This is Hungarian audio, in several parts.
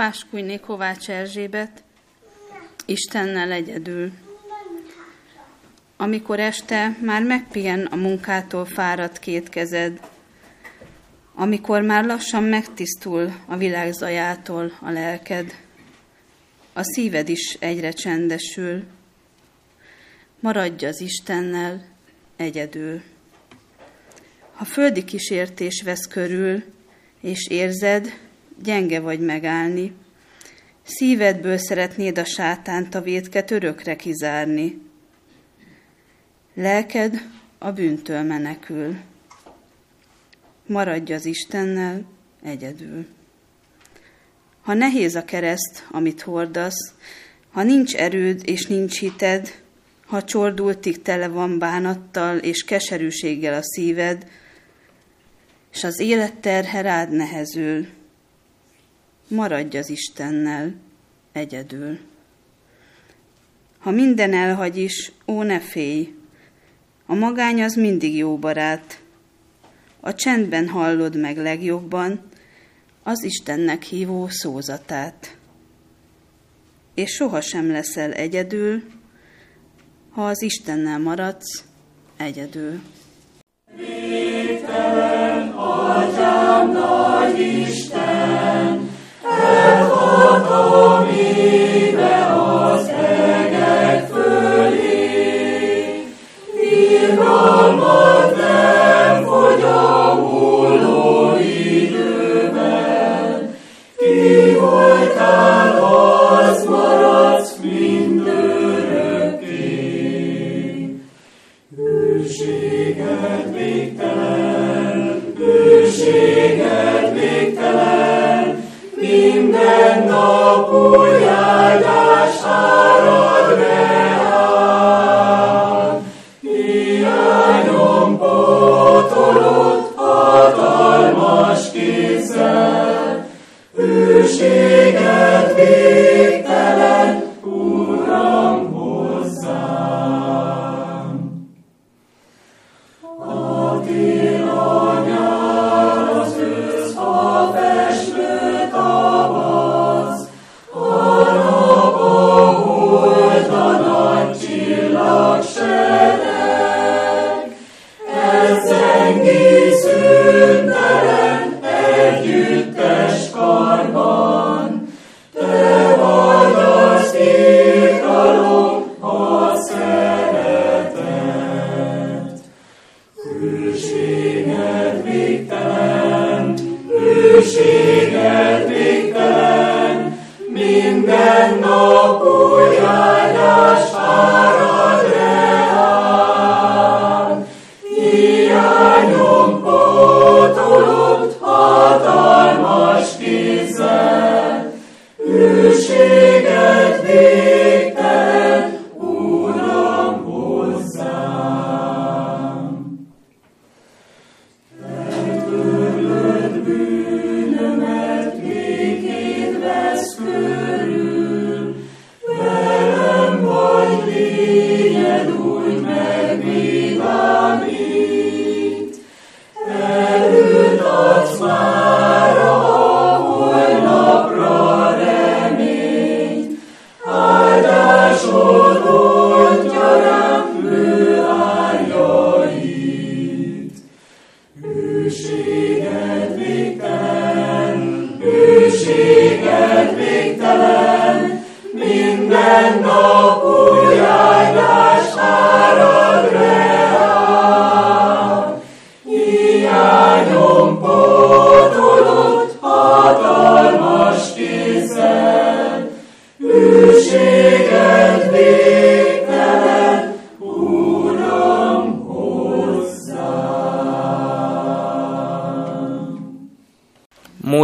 Páskújné Kovács Erzsébet, Istennel egyedül. Amikor este már megpihen a munkától fáradt két kezed, amikor már lassan megtisztul a világ zajától a lelked, a szíved is egyre csendesül, maradj az Istennel egyedül. Ha földi kísértés vesz körül, és érzed, gyenge vagy megállni, szívedből szeretnéd a sátánt a védket örökre kizárni. Lelked a bűntől menekül. Maradj az Istennel egyedül. Ha nehéz a kereszt, amit hordasz, ha nincs erőd és nincs hited, ha csordultig tele van bánattal és keserűséggel a szíved, és az élet terhe rád nehezül, maradj az Istennel egyedül. Ha minden elhagy is, ó ne félj, a magány az mindig jó barát. A csendben hallod meg legjobban az Istennek hívó szózatát. És sohasem leszel egyedül, ha az Istennel maradsz egyedül.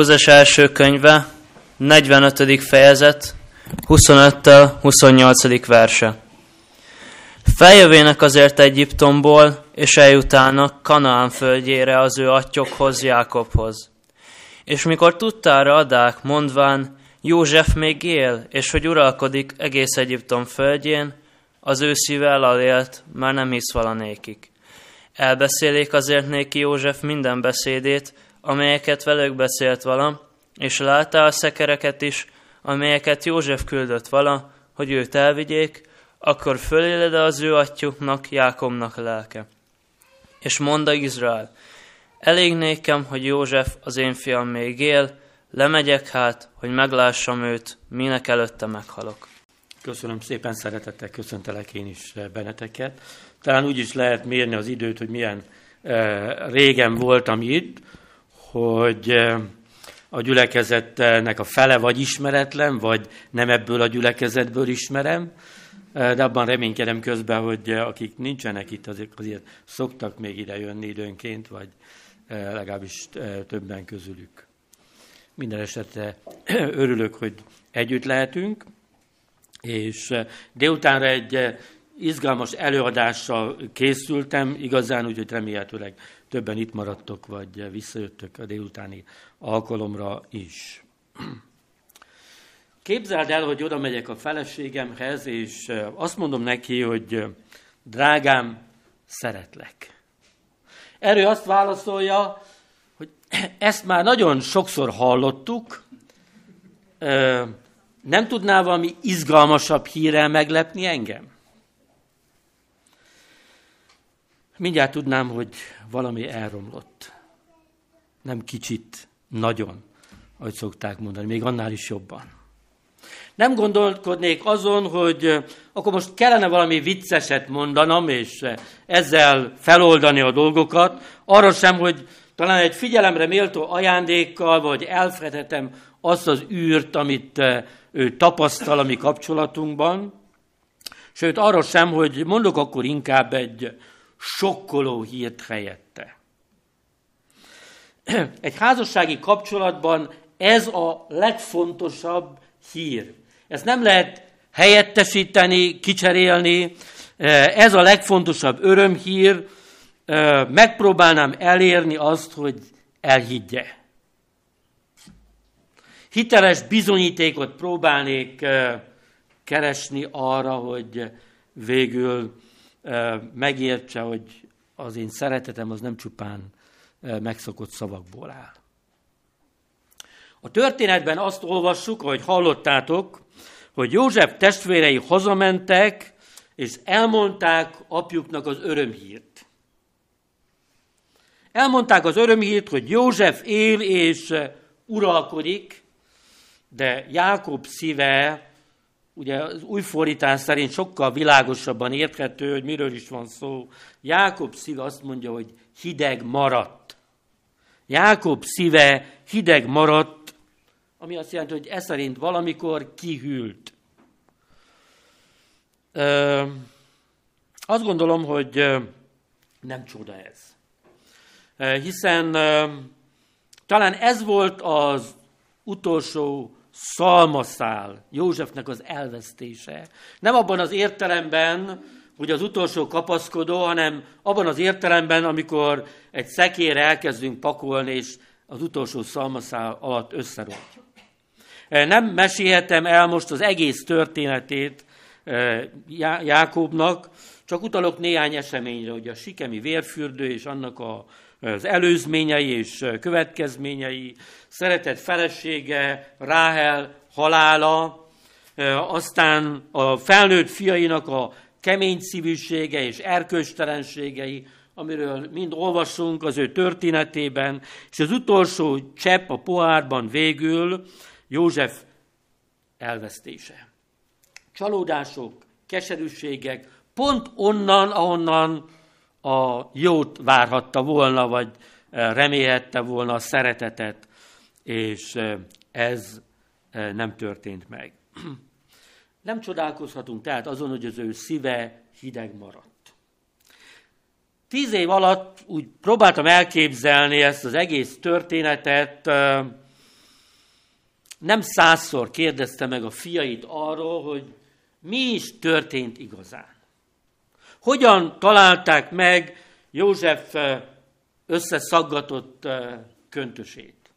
Mózes első könyve, 45. fejezet, 25-től 28. verse. Feljövének azért Egyiptomból, és eljutálnak Kanaán földjére az ő atyokhoz, Jákobhoz. És mikor tudtára adák, mondván, József még él, és hogy uralkodik egész Egyiptom földjén, az ő szíve elalélt, már nem hisz valanékik. Elbeszélik azért néki József minden beszédét, amelyeket velük beszélt vala, és látta a szekereket is, amelyeket József küldött vala, hogy őt elvigyék, akkor fölélede az ő atyuknak, Jákomnak lelke. És mondta Izrael, elég nékem, hogy József, az én fiam még él, lemegyek hát, hogy meglássam őt, minek előtte meghalok. Köszönöm szépen, szeretettel köszöntelek én is benneteket. Talán úgy is lehet mérni az időt, hogy milyen e, régen voltam itt, hogy e, a gyülekezetnek a fele vagy ismeretlen, vagy nem ebből a gyülekezetből ismerem, e, de abban reménykedem közben, hogy akik nincsenek itt, azért, azért szoktak még ide jönni időnként, vagy legalábbis többen közülük. Minden esetre örülök, hogy együtt lehetünk, és délutánra egy izgalmas előadással készültem, igazán úgy, hogy remélhetőleg többen itt maradtok, vagy visszajöttök a délutáni alkalomra is. Képzeld el, hogy oda megyek a feleségemhez, és azt mondom neki, hogy drágám, szeretlek. Erő azt válaszolja, hogy ezt már nagyon sokszor hallottuk, nem tudnál valami izgalmasabb hírrel meglepni engem? Mindjárt tudnám, hogy valami elromlott. Nem kicsit, nagyon, ahogy szokták mondani, még annál is jobban. Nem gondolkodnék azon, hogy akkor most kellene valami vicceset mondanom, és ezzel feloldani a dolgokat, arra sem, hogy talán egy figyelemre méltó ajándékkal, vagy elfedhetem azt az űrt, amit ő tapasztal a mi kapcsolatunkban, sőt arra sem, hogy mondok akkor inkább egy sokkoló hírt helyette. Egy házassági kapcsolatban ez a legfontosabb hír. Ezt nem lehet helyettesíteni, kicserélni. Ez a legfontosabb örömhír. Megpróbálnám elérni azt, hogy elhiggye. Hiteles bizonyítékot próbálnék keresni arra, hogy végül megértse, hogy az én szeretetem az nem csupán megszokott szavakból áll. A történetben azt olvassuk, hogy hallottátok, hogy József testvérei hazamentek, és elmondták apjuknak az örömhírt. Elmondták az örömhírt, hogy József él és uralkodik, de Jákob szíve ugye az új fordítás szerint sokkal világosabban érthető, hogy miről is van szó. Jákob szíve azt mondja, hogy hideg maradt. Jákob szíve hideg maradt, ami azt jelenti, hogy ez szerint valamikor kihűlt. Ö, azt gondolom, hogy nem csoda ez. Hiszen talán ez volt az utolsó szalmaszál, Józsefnek az elvesztése. Nem abban az értelemben, hogy az utolsó kapaszkodó, hanem abban az értelemben, amikor egy szekére elkezdünk pakolni, és az utolsó szalmaszál alatt összerontja. Nem mesélhetem el most az egész történetét eh, Jákobnak, csak utalok néhány eseményre, hogy a sikemi vérfürdő és annak a az előzményei és következményei, szeretett felesége, Ráhel halála, aztán a felnőtt fiainak a kemény szívűsége és erkölcstelenségei, amiről mind olvasunk az ő történetében, és az utolsó csepp a pohárban végül József elvesztése. Csalódások, keserűségek, pont onnan, ahonnan a jót várhatta volna, vagy eh, remélhette volna a szeretetet, és eh, ez eh, nem történt meg. Nem csodálkozhatunk tehát azon, hogy az ő szíve hideg maradt. Tíz év alatt úgy próbáltam elképzelni ezt az egész történetet, nem százszor kérdezte meg a fiait arról, hogy mi is történt igazán. Hogyan találták meg József összeszaggatott köntösét?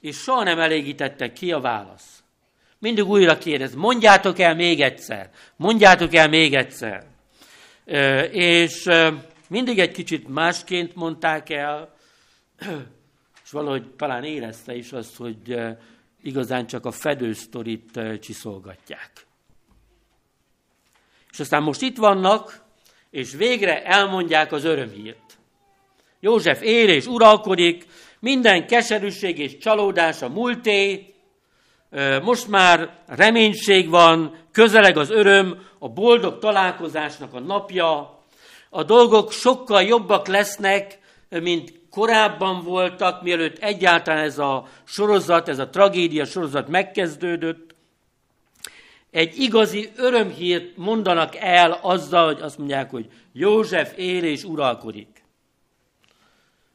És soha nem elégítette ki a válasz. Mindig újra kérdez, mondjátok el még egyszer, mondjátok el még egyszer. És mindig egy kicsit másként mondták el, és valahogy talán érezte is azt, hogy igazán csak a fedősztorit csiszolgatják. És aztán most itt vannak, és végre elmondják az örömhírt. József él és uralkodik, minden keserűség és csalódás a múlté, most már reménység van, közeleg az öröm, a boldog találkozásnak a napja, a dolgok sokkal jobbak lesznek, mint korábban voltak, mielőtt egyáltalán ez a sorozat, ez a tragédia sorozat megkezdődött. Egy igazi örömhírt mondanak el azzal, hogy azt mondják, hogy József él és uralkodik.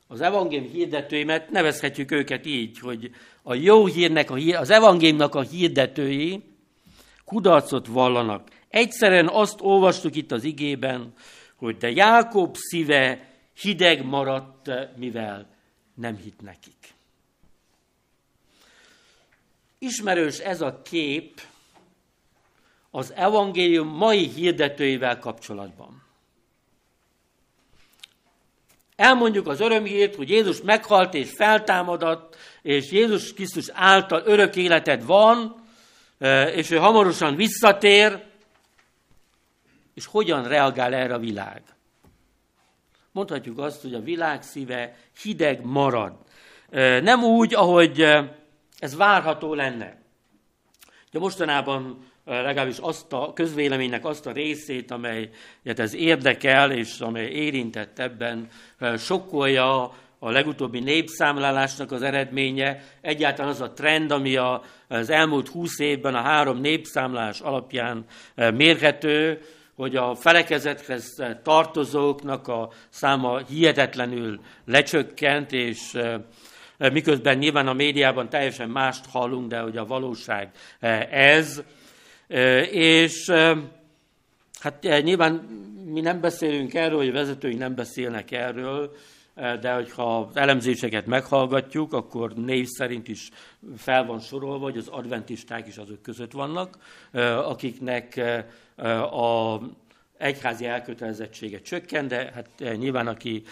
Az evangélium hirdetőimet nevezhetjük őket így, hogy a jó hírnek, az evangéliumnak a hirdetői kudarcot vallanak. Egyszerűen azt olvastuk itt az igében, hogy de Jákob szíve hideg maradt, mivel nem hit nekik. Ismerős ez a kép az evangélium mai hirdetőivel kapcsolatban. Elmondjuk az örömhírt, hogy Jézus meghalt és feltámadott, és Jézus Krisztus által örök életed van, és ő hamarosan visszatér, és hogyan reagál erre a világ. Mondhatjuk azt, hogy a világ szíve hideg marad. Nem úgy, ahogy ez várható lenne. De mostanában legalábbis azt a közvéleménynek azt a részét, amelyet ez érdekel, és amely érintett ebben, sokkolja a legutóbbi népszámlálásnak az eredménye, egyáltalán az a trend, ami az elmúlt húsz évben a három népszámlás alapján mérhető, hogy a felekezethez tartozóknak a száma hihetetlenül lecsökkent, és miközben nyilván a médiában teljesen mást hallunk, de hogy a valóság ez. És hát nyilván mi nem beszélünk erről, hogy vezetőink nem beszélnek erről, de hogyha az elemzéseket meghallgatjuk, akkor név szerint is fel van sorolva, hogy az adventisták is azok között vannak, akiknek a egyházi elkötelezettsége csökken, de hát nyilván aki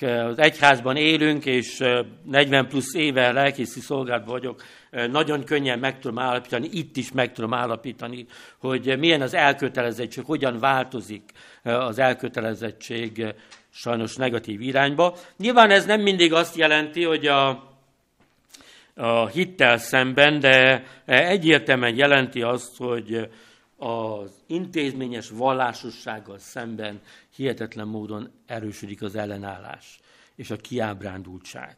az egyházban élünk, és 40 plusz éve lelkészi szolgálatban vagyok, nagyon könnyen meg tudom állapítani, itt is meg tudom állapítani, hogy milyen az elkötelezettség, hogyan változik az elkötelezettség sajnos negatív irányba. Nyilván ez nem mindig azt jelenti, hogy a, a hittel szemben, de egyértelműen jelenti azt, hogy az intézményes vallásossággal szemben hihetetlen módon erősödik az ellenállás és a kiábrándultság.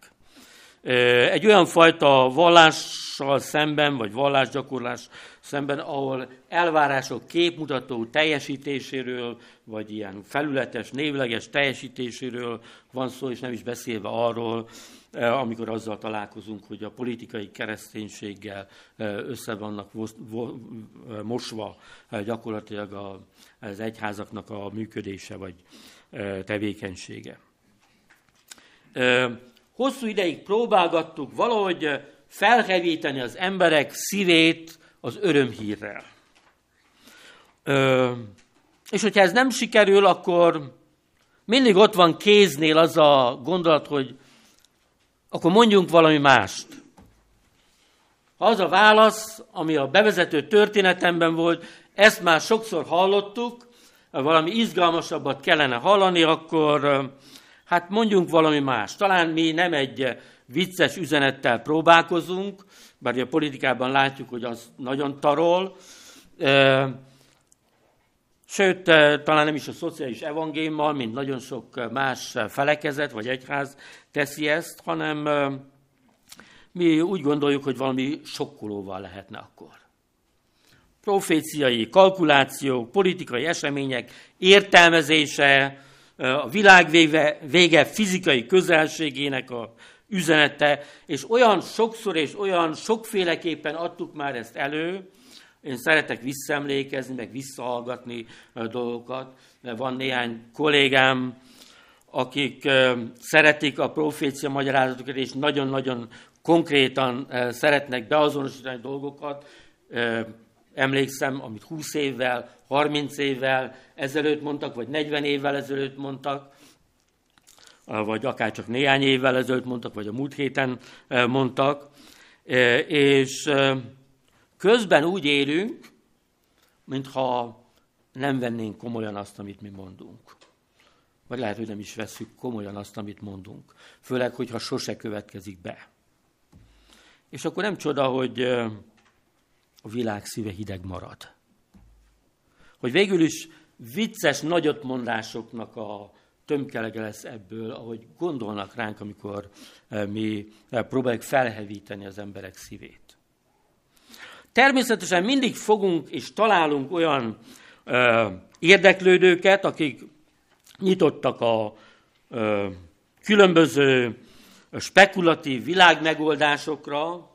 Egy olyan fajta vallással szemben, vagy vallásgyakorlás szemben, ahol elvárások képmutató teljesítéséről, vagy ilyen felületes, névleges teljesítéséről van szó, és nem is beszélve arról, amikor azzal találkozunk, hogy a politikai kereszténységgel össze vannak mosva gyakorlatilag az egyházaknak a működése vagy tevékenysége. Hosszú ideig próbálgattuk valahogy felhevíteni az emberek szívét az örömhírrel. És hogyha ez nem sikerül, akkor mindig ott van kéznél az a gondolat, hogy akkor mondjunk valami mást. Az a válasz, ami a bevezető történetemben volt, ezt már sokszor hallottuk, valami izgalmasabbat kellene hallani, akkor hát mondjunk valami más. Talán mi nem egy vicces üzenettel próbálkozunk, bár a politikában látjuk, hogy az nagyon tarol, Sőt, talán nem is a szociális evangéliummal, mint nagyon sok más felekezet vagy egyház teszi ezt, hanem mi úgy gondoljuk, hogy valami sokkolóval lehetne akkor. Proféciai kalkulációk, politikai események értelmezése, a világ vége, vége fizikai közelségének a üzenete, és olyan sokszor és olyan sokféleképpen adtuk már ezt elő, én szeretek visszaemlékezni, meg visszahallgatni dolgokat, van néhány kollégám, akik szeretik a profécia magyarázatokat, és nagyon-nagyon konkrétan szeretnek beazonosítani dolgokat. Emlékszem, amit 20 évvel, 30 évvel ezelőtt mondtak, vagy 40 évvel ezelőtt mondtak. vagy akár csak néhány évvel ezelőtt mondtak, vagy a múlt héten mondtak, és közben úgy élünk, mintha nem vennénk komolyan azt, amit mi mondunk. Vagy lehet, hogy nem is veszük komolyan azt, amit mondunk. Főleg, hogyha sose következik be. És akkor nem csoda, hogy a világ szíve hideg marad. Hogy végül is vicces nagyotmondásoknak a tömkelege lesz ebből, ahogy gondolnak ránk, amikor mi próbáljuk felhevíteni az emberek szívét. Természetesen mindig fogunk és találunk olyan ö, érdeklődőket, akik nyitottak a ö, különböző spekulatív világmegoldásokra,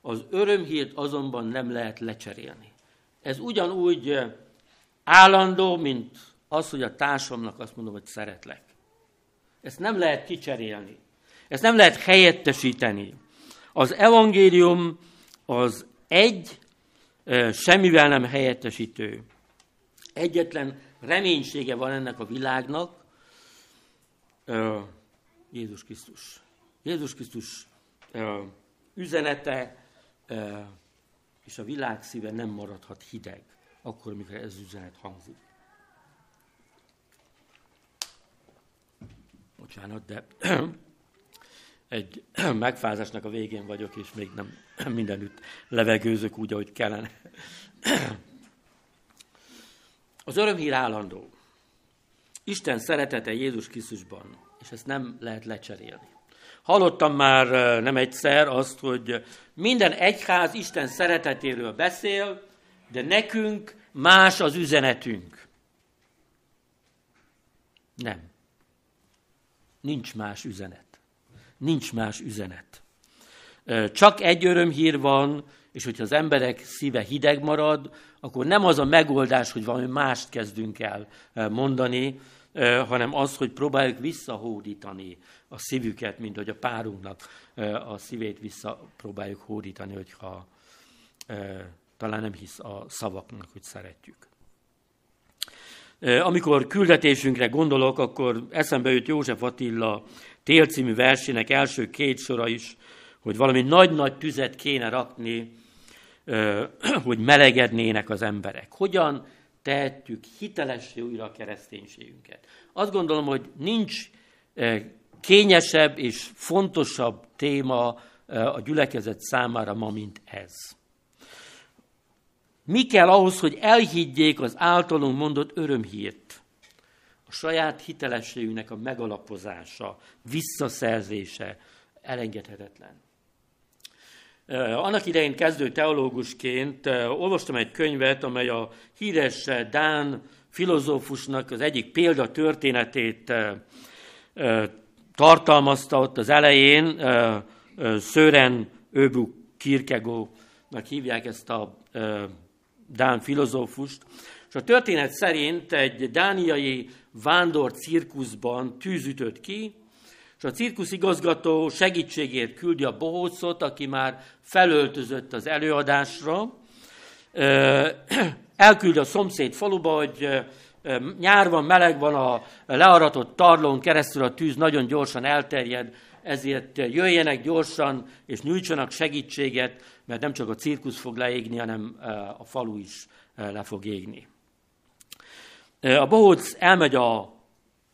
az örömhírt azonban nem lehet lecserélni. Ez ugyanúgy állandó, mint az, hogy a társamnak azt mondom, hogy szeretlek. Ezt nem lehet kicserélni. Ezt nem lehet helyettesíteni. Az evangélium az egy, semmivel nem helyettesítő. Egyetlen reménysége van ennek a világnak, Jézus Krisztus. Jézus Krisztus üzenete és a világ szíve nem maradhat hideg, akkor, amikor ez üzenet hangzik. Bocsánat, de egy megfázásnak a végén vagyok, és még nem mindenütt levegőzök úgy, ahogy kellene. Az örömhír állandó. Isten szeretete Jézus Krisztusban, és ezt nem lehet lecserélni. Hallottam már nem egyszer azt, hogy minden egyház Isten szeretetéről beszél, de nekünk más az üzenetünk. Nem. Nincs más üzenet. Nincs más üzenet. Csak egy örömhír van, és hogyha az emberek szíve hideg marad, akkor nem az a megoldás, hogy valami mást kezdünk el mondani, hanem az, hogy próbáljuk visszahódítani a szívüket, mint hogy a párunknak a szívét visszapróbáljuk hódítani, hogyha talán nem hisz a szavaknak, hogy szeretjük. Amikor küldetésünkre gondolok, akkor eszembe jut József Attila Tél című versének első két sora is, hogy valami nagy-nagy tüzet kéne rakni, hogy melegednének az emberek. Hogyan tehetjük hitelessé újra a kereszténységünket? Azt gondolom, hogy nincs kényesebb és fontosabb téma a gyülekezet számára ma, mint ez. Mi kell ahhoz, hogy elhiggyék az általunk mondott örömhírt? A saját hitelességünknek a megalapozása, visszaszerzése elengedhetetlen. Annak idején kezdő teológusként olvastam egy könyvet, amely a híres Dán filozófusnak az egyik példa történetét tartalmazta ott az elején. Sören Öbu Kierkegaardnak hívják ezt a Dán filozófust. És a történet szerint egy dániai vándor cirkuszban tűz ütött ki, és a cirkusz igazgató segítségért küldi a bohócot, aki már felöltözött az előadásra, elküldi a szomszéd faluba, hogy nyár van, meleg van, a learatott tarlón keresztül a tűz nagyon gyorsan elterjed, ezért jöjjenek gyorsan, és nyújtsanak segítséget, mert nem csak a cirkusz fog leégni, hanem a falu is le fog égni. A bohóc elmegy a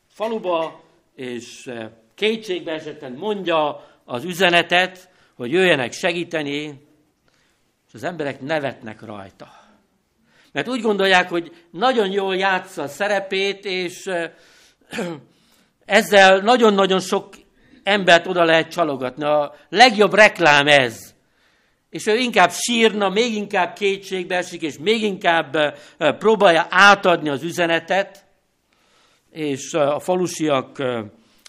faluba, és kétségbe esetten mondja az üzenetet, hogy jöjjenek segíteni, és az emberek nevetnek rajta. Mert úgy gondolják, hogy nagyon jól játsza a szerepét, és ezzel nagyon-nagyon sok embert oda lehet csalogatni. A legjobb reklám ez. És ő inkább sírna, még inkább kétségbe esik, és még inkább próbálja átadni az üzenetet, és a falusiak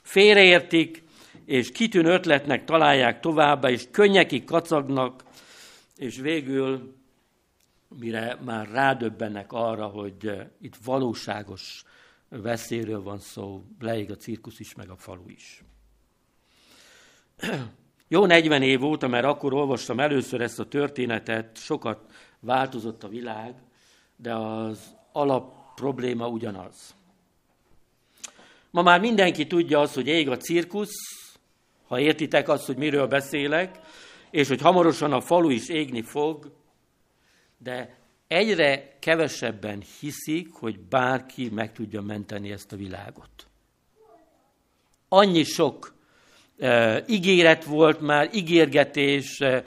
félreértik, és kitűnő ötletnek találják továbbá, és könnyekig kacagnak, és végül, mire már rádöbbennek arra, hogy itt valóságos veszélyről van szó, leég a cirkusz is, meg a falu is. Jó 40 év óta, mert akkor olvastam először ezt a történetet, sokat változott a világ, de az alap probléma ugyanaz. Ma már mindenki tudja azt, hogy ég a cirkusz, ha értitek azt, hogy miről beszélek, és hogy hamarosan a falu is égni fog, de egyre kevesebben hiszik, hogy bárki meg tudja menteni ezt a világot. Annyi sok e, ígéret volt már, ígérgetés, e,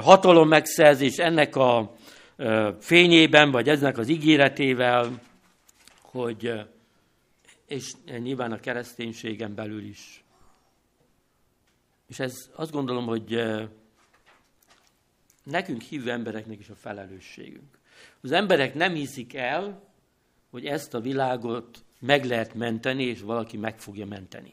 hatalom megszerzés ennek a e, fényében, vagy eznek az ígéretével, hogy, e, és nyilván a kereszténységen belül is. És ez azt gondolom, hogy nekünk hívő embereknek is a felelősségünk. Az emberek nem hiszik el, hogy ezt a világot meg lehet menteni, és valaki meg fogja menteni.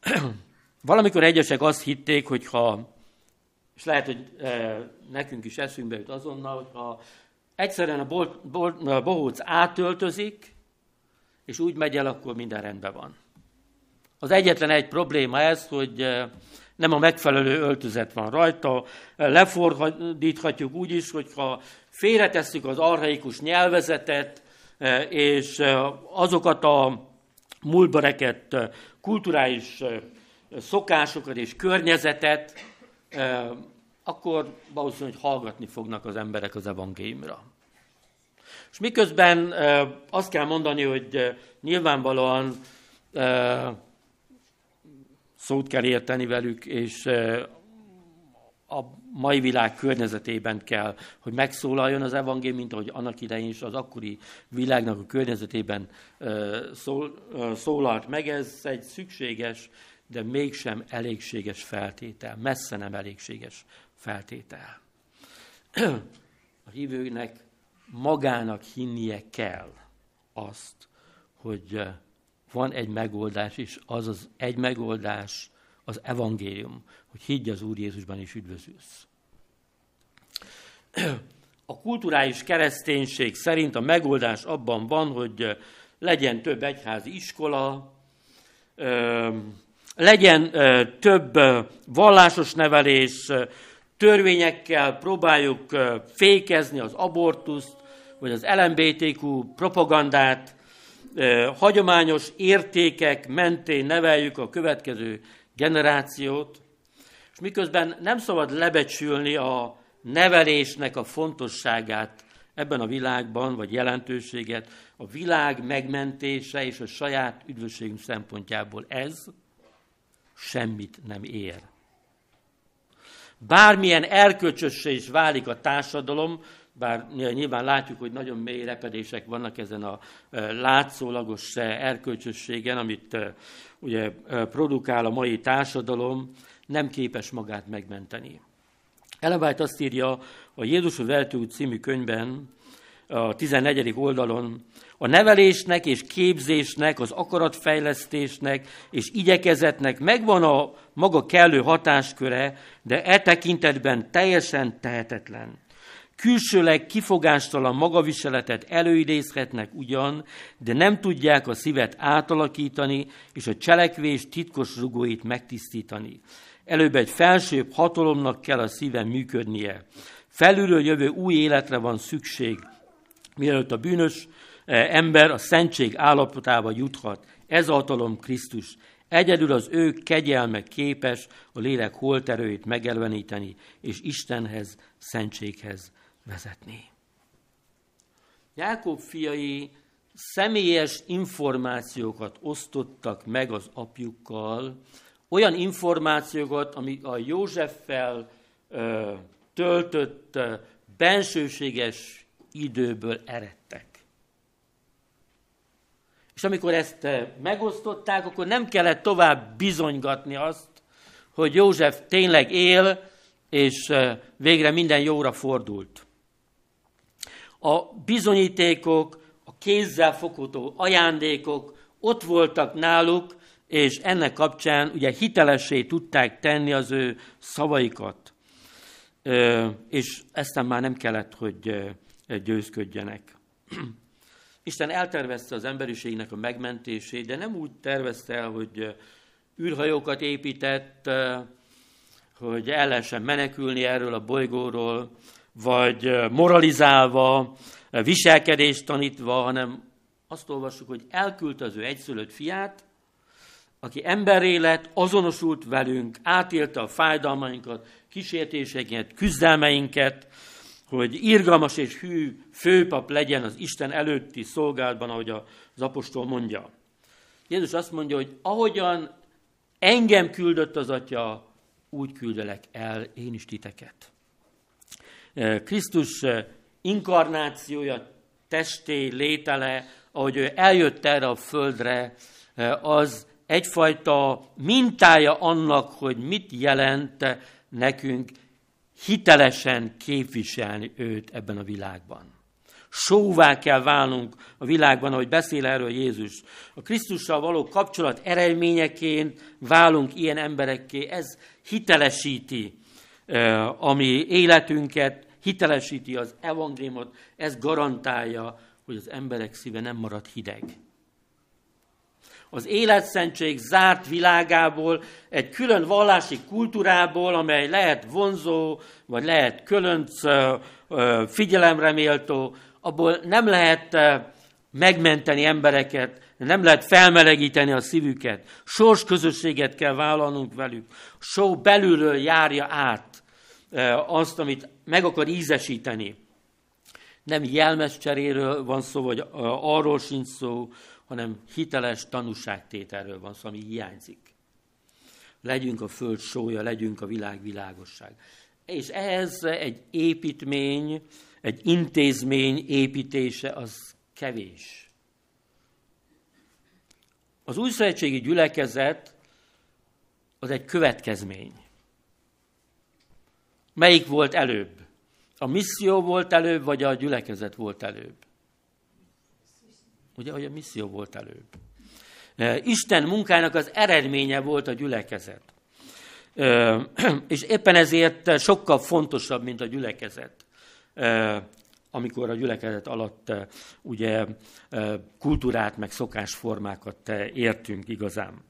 Valamikor egyesek azt hitték, hogy ha, és lehet, hogy nekünk is eszünkbe jut azonnal, hogy ha egyszerűen a, bol, bohóc átöltözik, és úgy megy el, akkor minden rendben van. Az egyetlen egy probléma ez, hogy e, nem a megfelelő öltözet van rajta, lefordíthatjuk úgy is, hogyha félretesszük az arhaikus nyelvezetet, e, és azokat a múltba kulturális szokásokat és környezetet, akkor valószínűleg hallgatni fognak az emberek az evangéliumra. És miközben azt kell mondani, hogy nyilvánvalóan szót kell érteni velük, és a mai világ környezetében kell, hogy megszólaljon az evangélium, mint ahogy annak idején is az akkori világnak a környezetében szól, szólalt meg. Ez egy szükséges, de mégsem elégséges feltétel, messze nem elégséges feltétel. A hívőnek magának hinnie kell azt, hogy van egy megoldás, és az az egy megoldás az evangélium, hogy higgy az Úr Jézusban és üdvözülsz. A kulturális kereszténység szerint a megoldás abban van, hogy legyen több egyházi iskola, legyen több vallásos nevelés, törvényekkel próbáljuk fékezni az abortuszt, vagy az LMBTQ propagandát, hagyományos értékek mentén neveljük a következő generációt, és miközben nem szabad lebecsülni a nevelésnek a fontosságát ebben a világban, vagy jelentőséget, a világ megmentése és a saját üdvösségünk szempontjából ez semmit nem ér. Bármilyen erkölcsössé is válik a társadalom, bár nyilván látjuk, hogy nagyon mély repedések vannak ezen a látszólagos erkölcsösségen, amit ugye produkál a mai társadalom, nem képes magát megmenteni. Elevát azt írja a Jézushoz Veltő című könyvben, a 14. oldalon, a nevelésnek és képzésnek, az akaratfejlesztésnek és igyekezetnek megvan a maga kellő hatásköre, de e tekintetben teljesen tehetetlen. Külsőleg kifogástalan magaviseletet előidézhetnek ugyan, de nem tudják a szívet átalakítani, és a cselekvés titkos rugóit megtisztítani. Előbb egy felsőbb hatalomnak kell a szíven működnie. Felülről jövő új életre van szükség, mielőtt a bűnös ember a szentség állapotába juthat. Ez a hatalom Krisztus. Egyedül az ő kegyelme képes a lélek holterőit megelveníteni, és Istenhez, szentséghez vezetni. Jákob fiai személyes információkat osztottak meg az apjukkal, olyan információkat, amik a Józseffel töltött bensőséges időből eredtek. És amikor ezt megosztották, akkor nem kellett tovább bizonygatni azt, hogy József tényleg él, és végre minden jóra fordult a bizonyítékok, a kézzel fogható ajándékok ott voltak náluk, és ennek kapcsán ugye hitelessé tudták tenni az ő szavaikat. És ezt már nem kellett, hogy győzködjenek. Isten eltervezte az emberiségnek a megmentését, de nem úgy tervezte el, hogy űrhajókat épített, hogy el lehessen menekülni erről a bolygóról, vagy moralizálva, viselkedést tanítva, hanem azt olvassuk, hogy elküldte az ő egyszülött fiát, aki emberé lett, azonosult velünk, átélte a fájdalmainkat, kísértéseinket, küzdelmeinket, hogy irgalmas és hű főpap legyen az Isten előtti szolgálatban, ahogy az apostol mondja. Jézus azt mondja, hogy ahogyan engem küldött az Atya, úgy küldelek el én is titeket. Krisztus inkarnációja, testé, létele, ahogy ő eljött erre a földre, az egyfajta mintája annak, hogy mit jelent nekünk hitelesen képviselni őt ebben a világban. Sóvá kell válnunk a világban, ahogy beszél erről Jézus. A Krisztussal való kapcsolat eredményeként válunk ilyen emberekké. Ez hitelesíti a mi életünket, hitelesíti az evangéliumot, ez garantálja, hogy az emberek szíve nem marad hideg. Az életszentség zárt világából, egy külön vallási kultúrából, amely lehet vonzó, vagy lehet kölönc, figyelemre méltó, abból nem lehet megmenteni embereket, nem lehet felmelegíteni a szívüket. Sors közösséget kell vállalnunk velük. Só belülről járja át azt, amit meg akar ízesíteni. Nem jelmes cseréről van szó, vagy arról sincs szó, hanem hiteles tanúságtételről van szó, ami hiányzik. Legyünk a föld sója, legyünk a világ világosság. És ehhez egy építmény, egy intézmény építése az kevés. Az újszövetségi gyülekezet az egy következmény. Melyik volt előbb? A misszió volt előbb, vagy a gyülekezet volt előbb? Ugye, hogy a misszió volt előbb. Isten munkának az eredménye volt a gyülekezet. És éppen ezért sokkal fontosabb, mint a gyülekezet amikor a gyülekezet alatt ugye kultúrát, meg szokásformákat értünk igazán.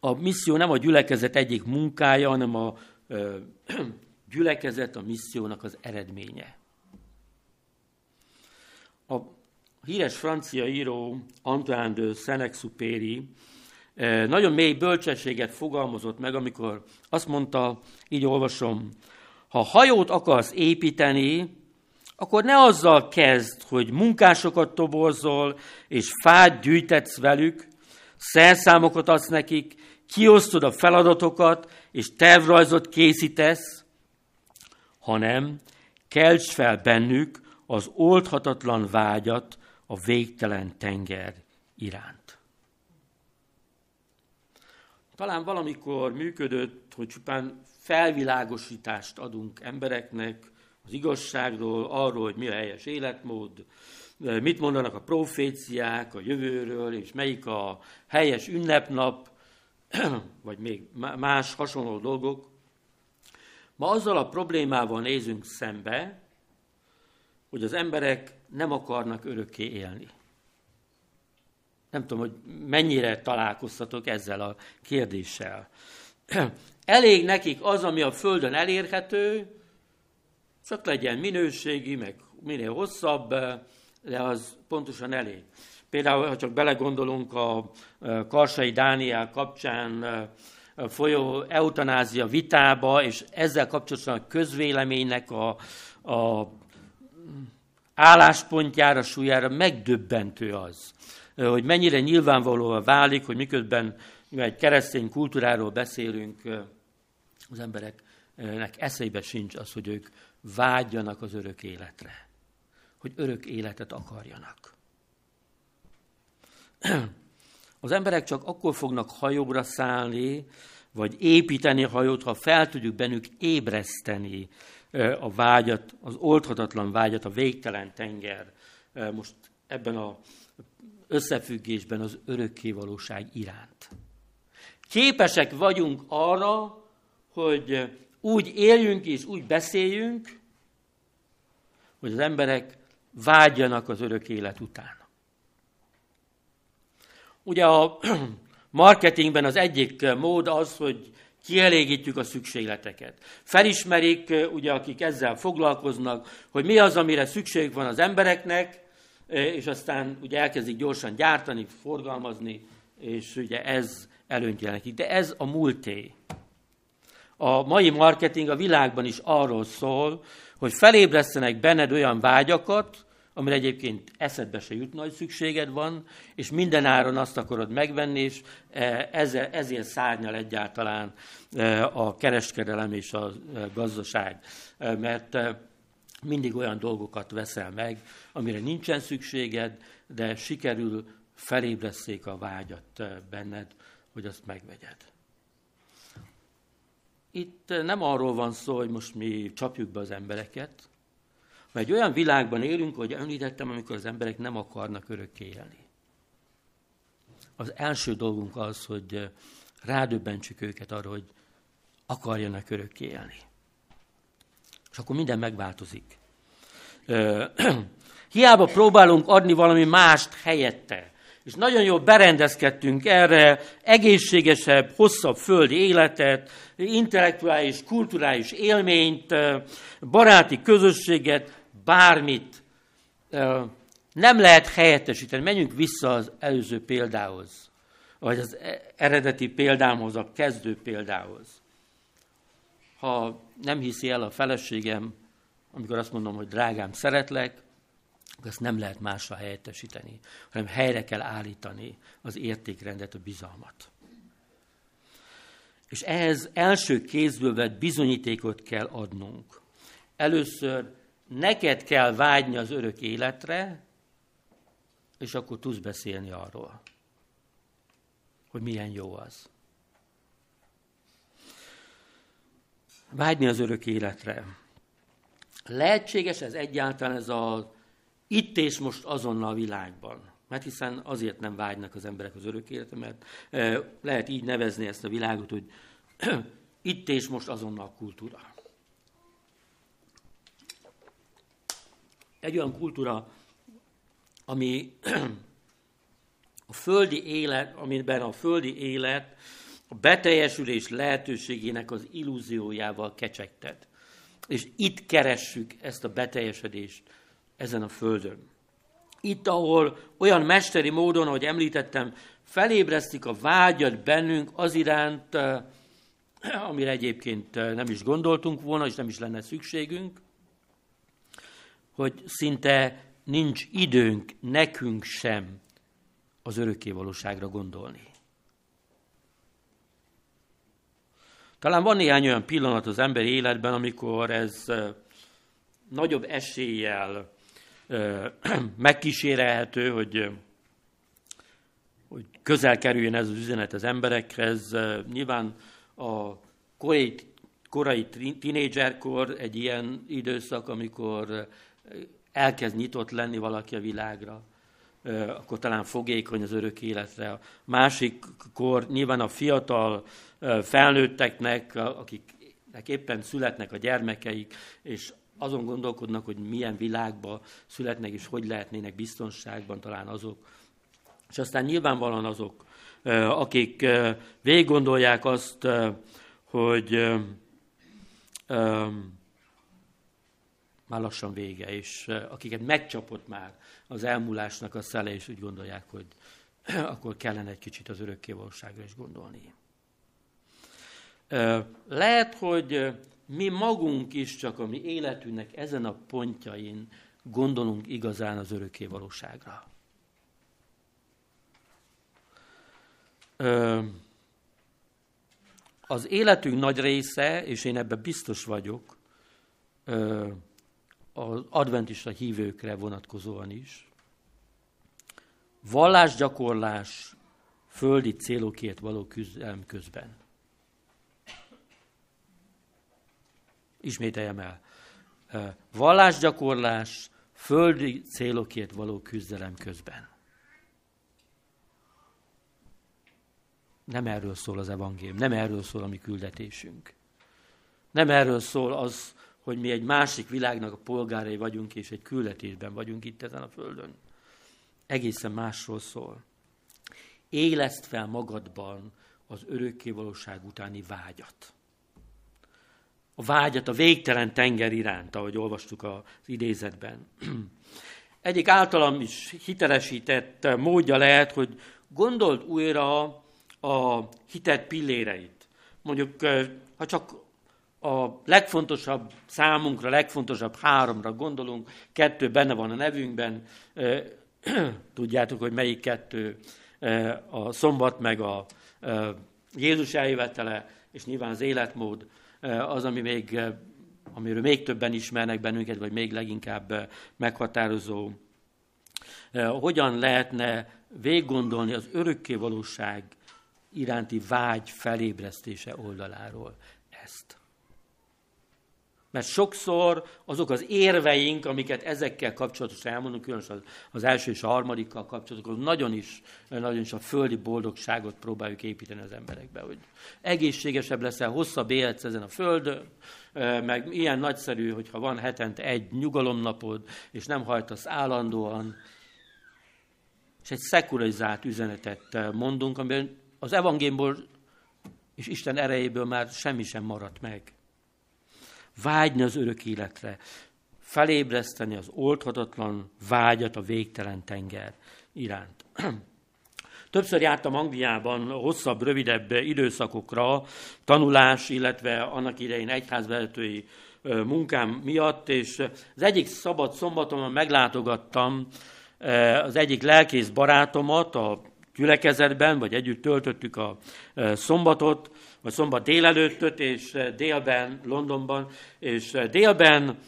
A misszió nem a gyülekezet egyik munkája, hanem a gyülekezet a missziónak az eredménye. A híres francia író Antoine de Saint-Exupéry nagyon mély bölcsességet fogalmazott meg, amikor azt mondta, így olvasom, ha hajót akarsz építeni, akkor ne azzal kezd, hogy munkásokat toborzol, és fát gyűjtetsz velük, szerszámokat adsz nekik, kiosztod a feladatokat, és tervrajzot készítesz, hanem kelts fel bennük az oldhatatlan vágyat a végtelen tenger iránt. Talán valamikor működött, hogy csupán felvilágosítást adunk embereknek az igazságról, arról, hogy mi a helyes életmód, mit mondanak a proféciák a jövőről, és melyik a helyes ünnepnap, vagy még más hasonló dolgok. Ma azzal a problémával nézünk szembe, hogy az emberek nem akarnak örökké élni. Nem tudom, hogy mennyire találkoztatok ezzel a kérdéssel. Elég nekik az, ami a Földön elérhető, csak legyen minőségi, meg minél hosszabb, de az pontosan elég. Például, ha csak belegondolunk a Karsai Dániel kapcsán folyó eutanázia vitába, és ezzel kapcsolatban a közvéleménynek a, a álláspontjára, súlyára megdöbbentő az, hogy mennyire nyilvánvalóan válik, hogy miközben egy keresztény kultúráról beszélünk, az embereknek eszébe sincs az, hogy ők vágyjanak az örök életre, hogy örök életet akarjanak. Az emberek csak akkor fognak hajóra szállni, vagy építeni hajót, ha fel tudjuk bennük ébreszteni a vágyat, az oldhatatlan vágyat, a végtelen tenger. Most ebben az összefüggésben az örökkévalóság iránt. Képesek vagyunk arra, hogy úgy éljünk és úgy beszéljünk, hogy az emberek vágyjanak az örök élet után. Ugye a marketingben az egyik mód az, hogy kielégítjük a szükségleteket. Felismerik, ugye, akik ezzel foglalkoznak, hogy mi az, amire szükség van az embereknek, és aztán ugye elkezdik gyorsan gyártani, forgalmazni, és ugye ez előnyt jelent. De ez a múlté. A mai marketing a világban is arról szól, hogy felébresztenek benned olyan vágyakat, amire egyébként eszedbe se jut nagy szükséged van, és minden áron azt akarod megvenni, és e, ezzel, ezért szárnyal egyáltalán e, a kereskedelem és a e, gazdaság. Mert mindig olyan dolgokat veszel meg, amire nincsen szükséged, de sikerül felébreszték a vágyat benned, hogy azt megvegyed. Itt nem arról van szó, hogy most mi csapjuk be az embereket, mert egy olyan világban élünk, hogy említettem, amikor az emberek nem akarnak örökké élni. Az első dolgunk az, hogy rádöbbentsük őket arra, hogy akarjanak örökké élni. És akkor minden megváltozik. Hiába próbálunk adni valami mást helyette. És nagyon jól berendezkedtünk erre, egészségesebb, hosszabb földi életet, intellektuális, kulturális élményt, baráti közösséget, bármit nem lehet helyettesíteni. Menjünk vissza az előző példához, vagy az eredeti példámhoz, a kezdő példához. Ha nem hiszi el a feleségem, amikor azt mondom, hogy drágám, szeretlek, ezt nem lehet másra helyettesíteni, hanem helyre kell állítani az értékrendet, a bizalmat. És ehhez első kézből vett bizonyítékot kell adnunk. Először neked kell vágyni az örök életre, és akkor tudsz beszélni arról, hogy milyen jó az. Vágyni az örök életre. Lehetséges ez egyáltalán ez az itt és most azonnal a világban. Mert hiszen azért nem vágynak az emberek az örök életre, mert lehet így nevezni ezt a világot, hogy itt és most azonnal kultúra. Egy olyan kultúra, ami a földi élet, amiben a földi élet a beteljesülés lehetőségének az illúziójával kecsegtet. És itt keressük ezt a beteljesedést ezen a földön. Itt, ahol olyan mesteri módon, ahogy említettem, felébresztik a vágyat bennünk az iránt, eh, amire egyébként eh, nem is gondoltunk volna, és nem is lenne szükségünk, hogy szinte nincs időnk nekünk sem az örökkévalóságra gondolni. Talán van néhány olyan pillanat az emberi életben, amikor ez nagyobb eséllyel megkísérelhető, hogy, hogy közel kerüljön ez az üzenet az emberekhez. Nyilván a korai, korai tinédzserkor egy ilyen időszak, amikor elkezd nyitott lenni valaki a világra, akkor talán fogékony az örök életre. A másik kor nyilván a fiatal felnőtteknek, akiknek éppen születnek a gyermekeik, és azon gondolkodnak, hogy milyen világba születnek, és hogy lehetnének biztonságban talán azok. És aztán nyilvánvalóan azok, akik végig gondolják azt, hogy már lassan vége, és akiket megcsapott már az elmúlásnak a szele, és úgy gondolják, hogy akkor kellene egy kicsit az örökkévalóságra is gondolni. Lehet, hogy mi magunk is csak a mi életünknek ezen a pontjain gondolunk igazán az örökkévalóságra. Az életünk nagy része, és én ebben biztos vagyok, az adventista hívőkre vonatkozóan is. Vallásgyakorlás földi célokért való küzdelem közben. Ismételjem el. Vallásgyakorlás földi célokért való küzdelem közben. Nem erről szól az evangélium, nem erről szól a mi küldetésünk. Nem erről szól az, hogy mi egy másik világnak a polgárai vagyunk, és egy küldetésben vagyunk itt ezen a földön. Egészen másról szól. Éleszt fel magadban az örökkévalóság utáni vágyat. A vágyat a végtelen tenger iránt, ahogy olvastuk az idézetben. Egyik általam is hitelesített módja lehet, hogy gondold újra a hitet pilléreit. Mondjuk, ha csak a legfontosabb számunkra, legfontosabb háromra gondolunk, kettő benne van a nevünkben, tudjátok, hogy melyik kettő a szombat, meg a Jézus eljövetele, és nyilván az életmód az, ami még, amiről még többen ismernek bennünket, vagy még leginkább meghatározó. Hogyan lehetne végiggondolni az örökkévalóság iránti vágy felébresztése oldaláról ezt? Mert sokszor azok az érveink, amiket ezekkel kapcsolatosan elmondunk, különösen az, első és a harmadikkal kapcsolatosan, nagyon is, nagyon is a földi boldogságot próbáljuk építeni az emberekbe, hogy egészségesebb leszel, hosszabb életsz ezen a földön, meg ilyen nagyszerű, hogyha van hetente egy nyugalomnapod, és nem hajtasz állandóan, és egy szekularizált üzenetet mondunk, amiben az evangéliumból és Isten erejéből már semmi sem maradt meg vágyni az örök életre, felébreszteni az oldhatatlan vágyat a végtelen tenger iránt. Többször jártam Angliában hosszabb, rövidebb időszakokra, tanulás, illetve annak idején egyházvezetői munkám miatt, és az egyik szabad szombaton meglátogattam az egyik lelkész barátomat a gyülekezetben, vagy együtt töltöttük a szombatot, vagy szombat délelőttöt, és délben, Londonban, és délben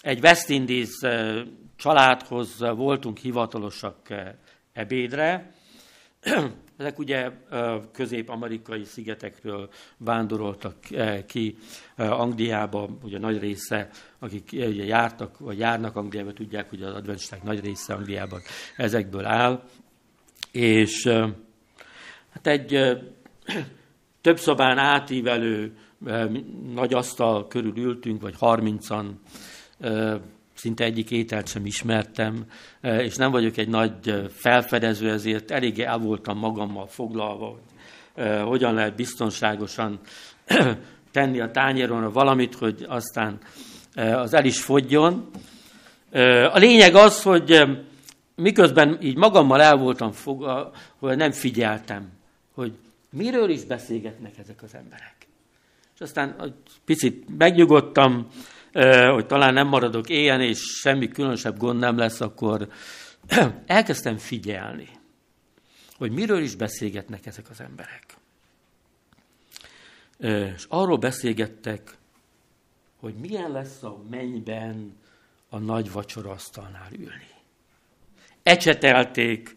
egy West Indies családhoz voltunk hivatalosak ebédre. Ezek ugye közép-amerikai szigetekről vándoroltak ki Angliába, ugye nagy része, akik ugye jártak, vagy járnak Angliába, tudják, hogy az adventisták nagy része Angliában ezekből áll. És hát egy több szobán átívelő nagy asztal körül ültünk, vagy harmincan, szinte egyik ételt sem ismertem, és nem vagyok egy nagy felfedező, ezért eléggé el voltam magammal foglalva, hogy hogyan lehet biztonságosan tenni a tányéron valamit, hogy aztán az el is fogjon. A lényeg az, hogy miközben így magammal el voltam fogva, hogy nem figyeltem, hogy miről is beszélgetnek ezek az emberek. És aztán egy picit megnyugodtam, hogy talán nem maradok éjjel, és semmi különösebb gond nem lesz, akkor elkezdtem figyelni, hogy miről is beszélgetnek ezek az emberek. És arról beszélgettek, hogy milyen lesz a mennyben a nagy asztalnál ülni. Ecsetelték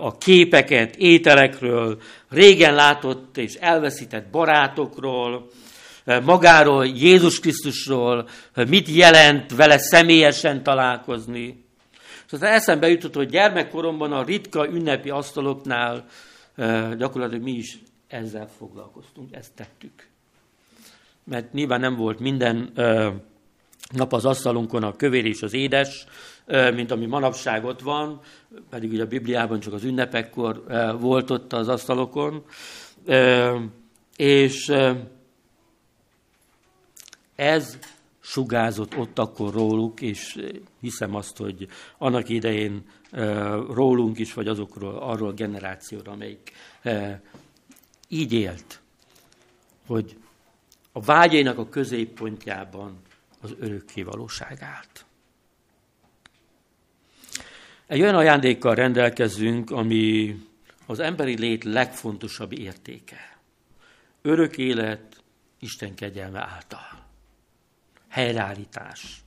a képeket ételekről, régen látott és elveszített barátokról, magáról, Jézus Krisztusról, mit jelent vele személyesen találkozni. És aztán eszembe jutott, hogy gyermekkoromban a ritka ünnepi asztaloknál gyakorlatilag mi is ezzel foglalkoztunk, ezt tettük. Mert nyilván nem volt minden nap az asztalunkon a kövér és az édes, mint ami manapság ott van, pedig ugye a Bibliában csak az ünnepekkor volt ott az asztalokon. És ez sugázott ott akkor róluk, és hiszem azt, hogy annak idején rólunk is, vagy azokról, arról a generációra, amelyik így élt, hogy a vágyainak a középpontjában az örökké valóság állt. Egy olyan ajándékkal rendelkezünk, ami az emberi lét legfontosabb értéke. Örök élet Isten kegyelme által. Helyreállítás.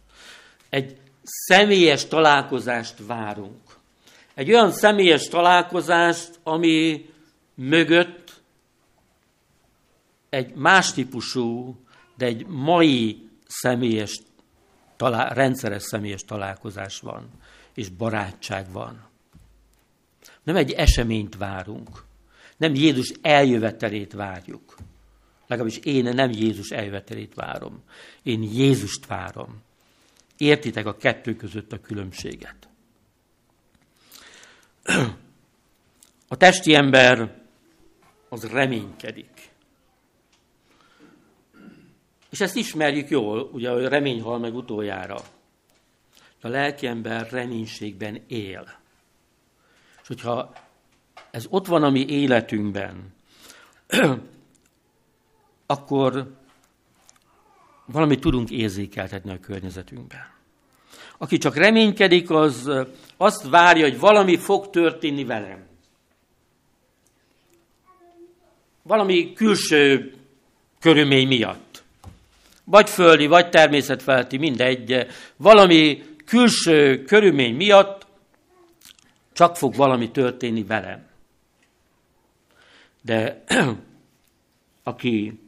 Egy személyes találkozást várunk. Egy olyan személyes találkozást, ami mögött egy más típusú, de egy mai személyes, talál, rendszeres személyes találkozás van és barátság van. Nem egy eseményt várunk. Nem Jézus eljövetelét várjuk. Legalábbis én nem Jézus eljövetelét várom. Én Jézust várom. Értitek a kettő között a különbséget. A testi ember az reménykedik. És ezt ismerjük jól, ugye a remény hal meg utoljára. A lelki ember reménységben él. És hogyha ez ott van a mi életünkben, akkor valamit tudunk érzékeltetni a környezetünkben. Aki csak reménykedik, az azt várja, hogy valami fog történni velem. Valami külső körülmény miatt. Vagy földi, vagy természetfelti, mindegy. Valami külső körülmény miatt csak fog valami történni velem. De aki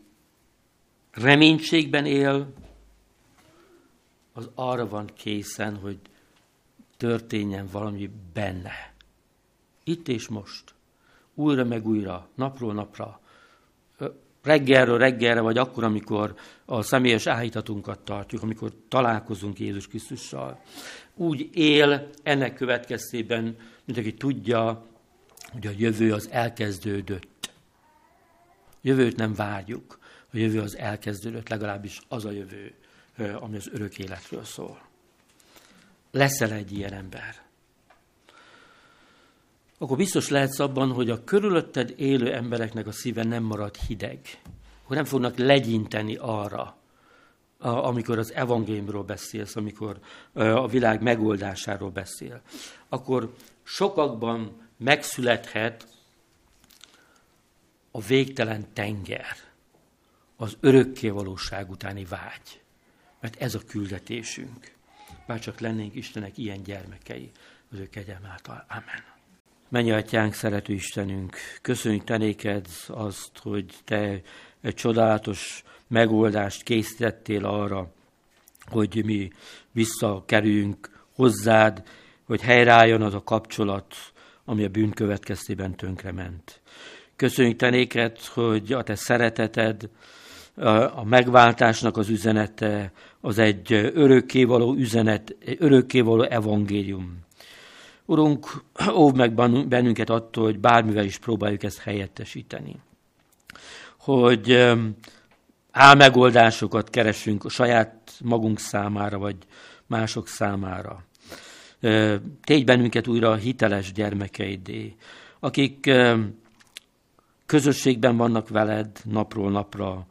reménységben él, az arra van készen, hogy történjen valami benne. Itt és most. Újra meg újra, napról napra. Reggelről reggelre, vagy akkor, amikor a személyes áhítatunkat tartjuk, amikor találkozunk Jézus Krisztussal. Úgy él ennek következtében, mint aki tudja, hogy a jövő az elkezdődött. Jövőt nem várjuk, a jövő az elkezdődött, legalábbis az a jövő, ami az örök életről szól. Leszel egy ilyen ember. Akkor biztos lehetsz abban, hogy a körülötted élő embereknek a szíve nem marad hideg. Hogy nem fognak legyinteni arra, amikor az evangéliumról beszélsz, amikor a világ megoldásáról beszél. Akkor sokakban megszülethet a végtelen tenger, az örökké valóság utáni vágy. Mert ez a küldetésünk. Bár csak lennénk Istenek ilyen gyermekei, az ő kegyelm által. Amen. Menj, atyánk, szerető Istenünk, köszönjük te néked azt, hogy te egy csodálatos megoldást készítettél arra, hogy mi visszakerüljünk hozzád, hogy helyreálljon az a kapcsolat, ami a bűn következtében tönkrement. Köszönjük te néked, hogy a te szereteted, a megváltásnak az üzenete, az egy örökkévaló üzenet, örökkévaló evangélium. Urunk, óv meg bennünket attól, hogy bármivel is próbáljuk ezt helyettesíteni. Hogy álmegoldásokat keresünk a saját magunk számára, vagy mások számára. Tégy bennünket újra hiteles gyermekeidé, akik közösségben vannak veled napról napra,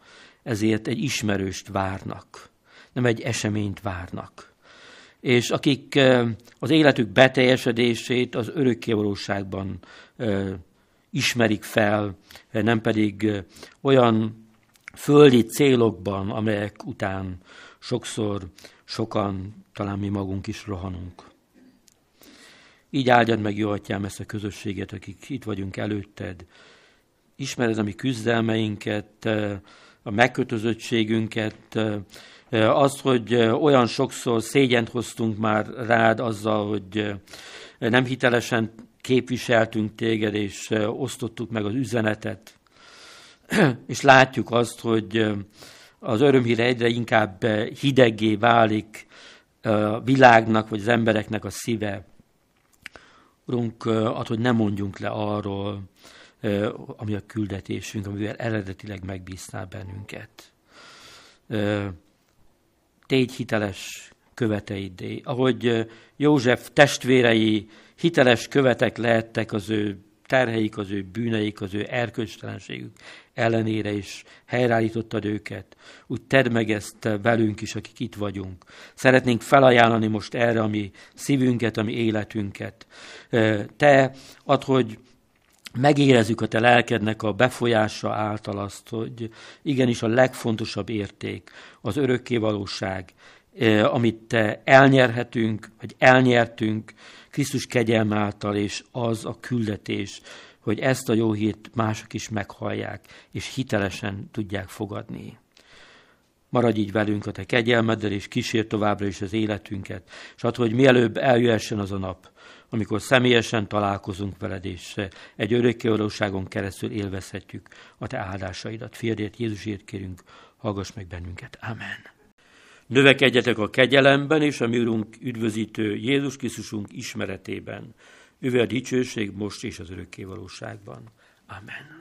ezért egy ismerőst várnak, nem egy eseményt várnak. És akik az életük beteljesedését az örökkévalóságban ismerik fel, nem pedig olyan földi célokban, amelyek után sokszor sokan, talán mi magunk is rohanunk. Így áldjad meg, jó atyám, ezt a közösséget, akik itt vagyunk előtted. Ismered a mi küzdelmeinket, a megkötözöttségünket, az, hogy olyan sokszor szégyent hoztunk már rád azzal, hogy nem hitelesen képviseltünk téged, és osztottuk meg az üzenetet, és látjuk azt, hogy az örömhíre egyre inkább hideggé válik a világnak, vagy az embereknek a szíve. Urunk, ad, hogy ne mondjunk le arról, ami a küldetésünk, amivel eredetileg megbíztál bennünket. Tégy hiteles követeidé. Ahogy József testvérei hiteles követek lehettek az ő terheik, az ő bűneik, az ő erkölcstelenségük ellenére is helyreállítottad őket. Úgy tedd meg ezt velünk is, akik itt vagyunk. Szeretnénk felajánlani most erre a mi szívünket, a mi életünket. Te ad, hogy megérezzük a te lelkednek a befolyása által azt, hogy igenis a legfontosabb érték az örökkévalóság, amit te elnyerhetünk, vagy elnyertünk Krisztus kegyelm által, és az a küldetés, hogy ezt a jó hírt mások is meghallják, és hitelesen tudják fogadni. Maradj így velünk a te kegyelmeddel, és kísér továbbra is az életünket, és add, hogy mielőbb eljöhessen az a nap, amikor személyesen találkozunk veled, és egy örökkévalóságon keresztül élvezhetjük a te áldásaidat. Fiadért, Jézusért kérünk, hallgass meg bennünket. Amen. Növekedjetek a kegyelemben és a mi Urunk üdvözítő Jézus Krisztusunk ismeretében. Ővel a dicsőség most és az örökkévalóságban. Amen.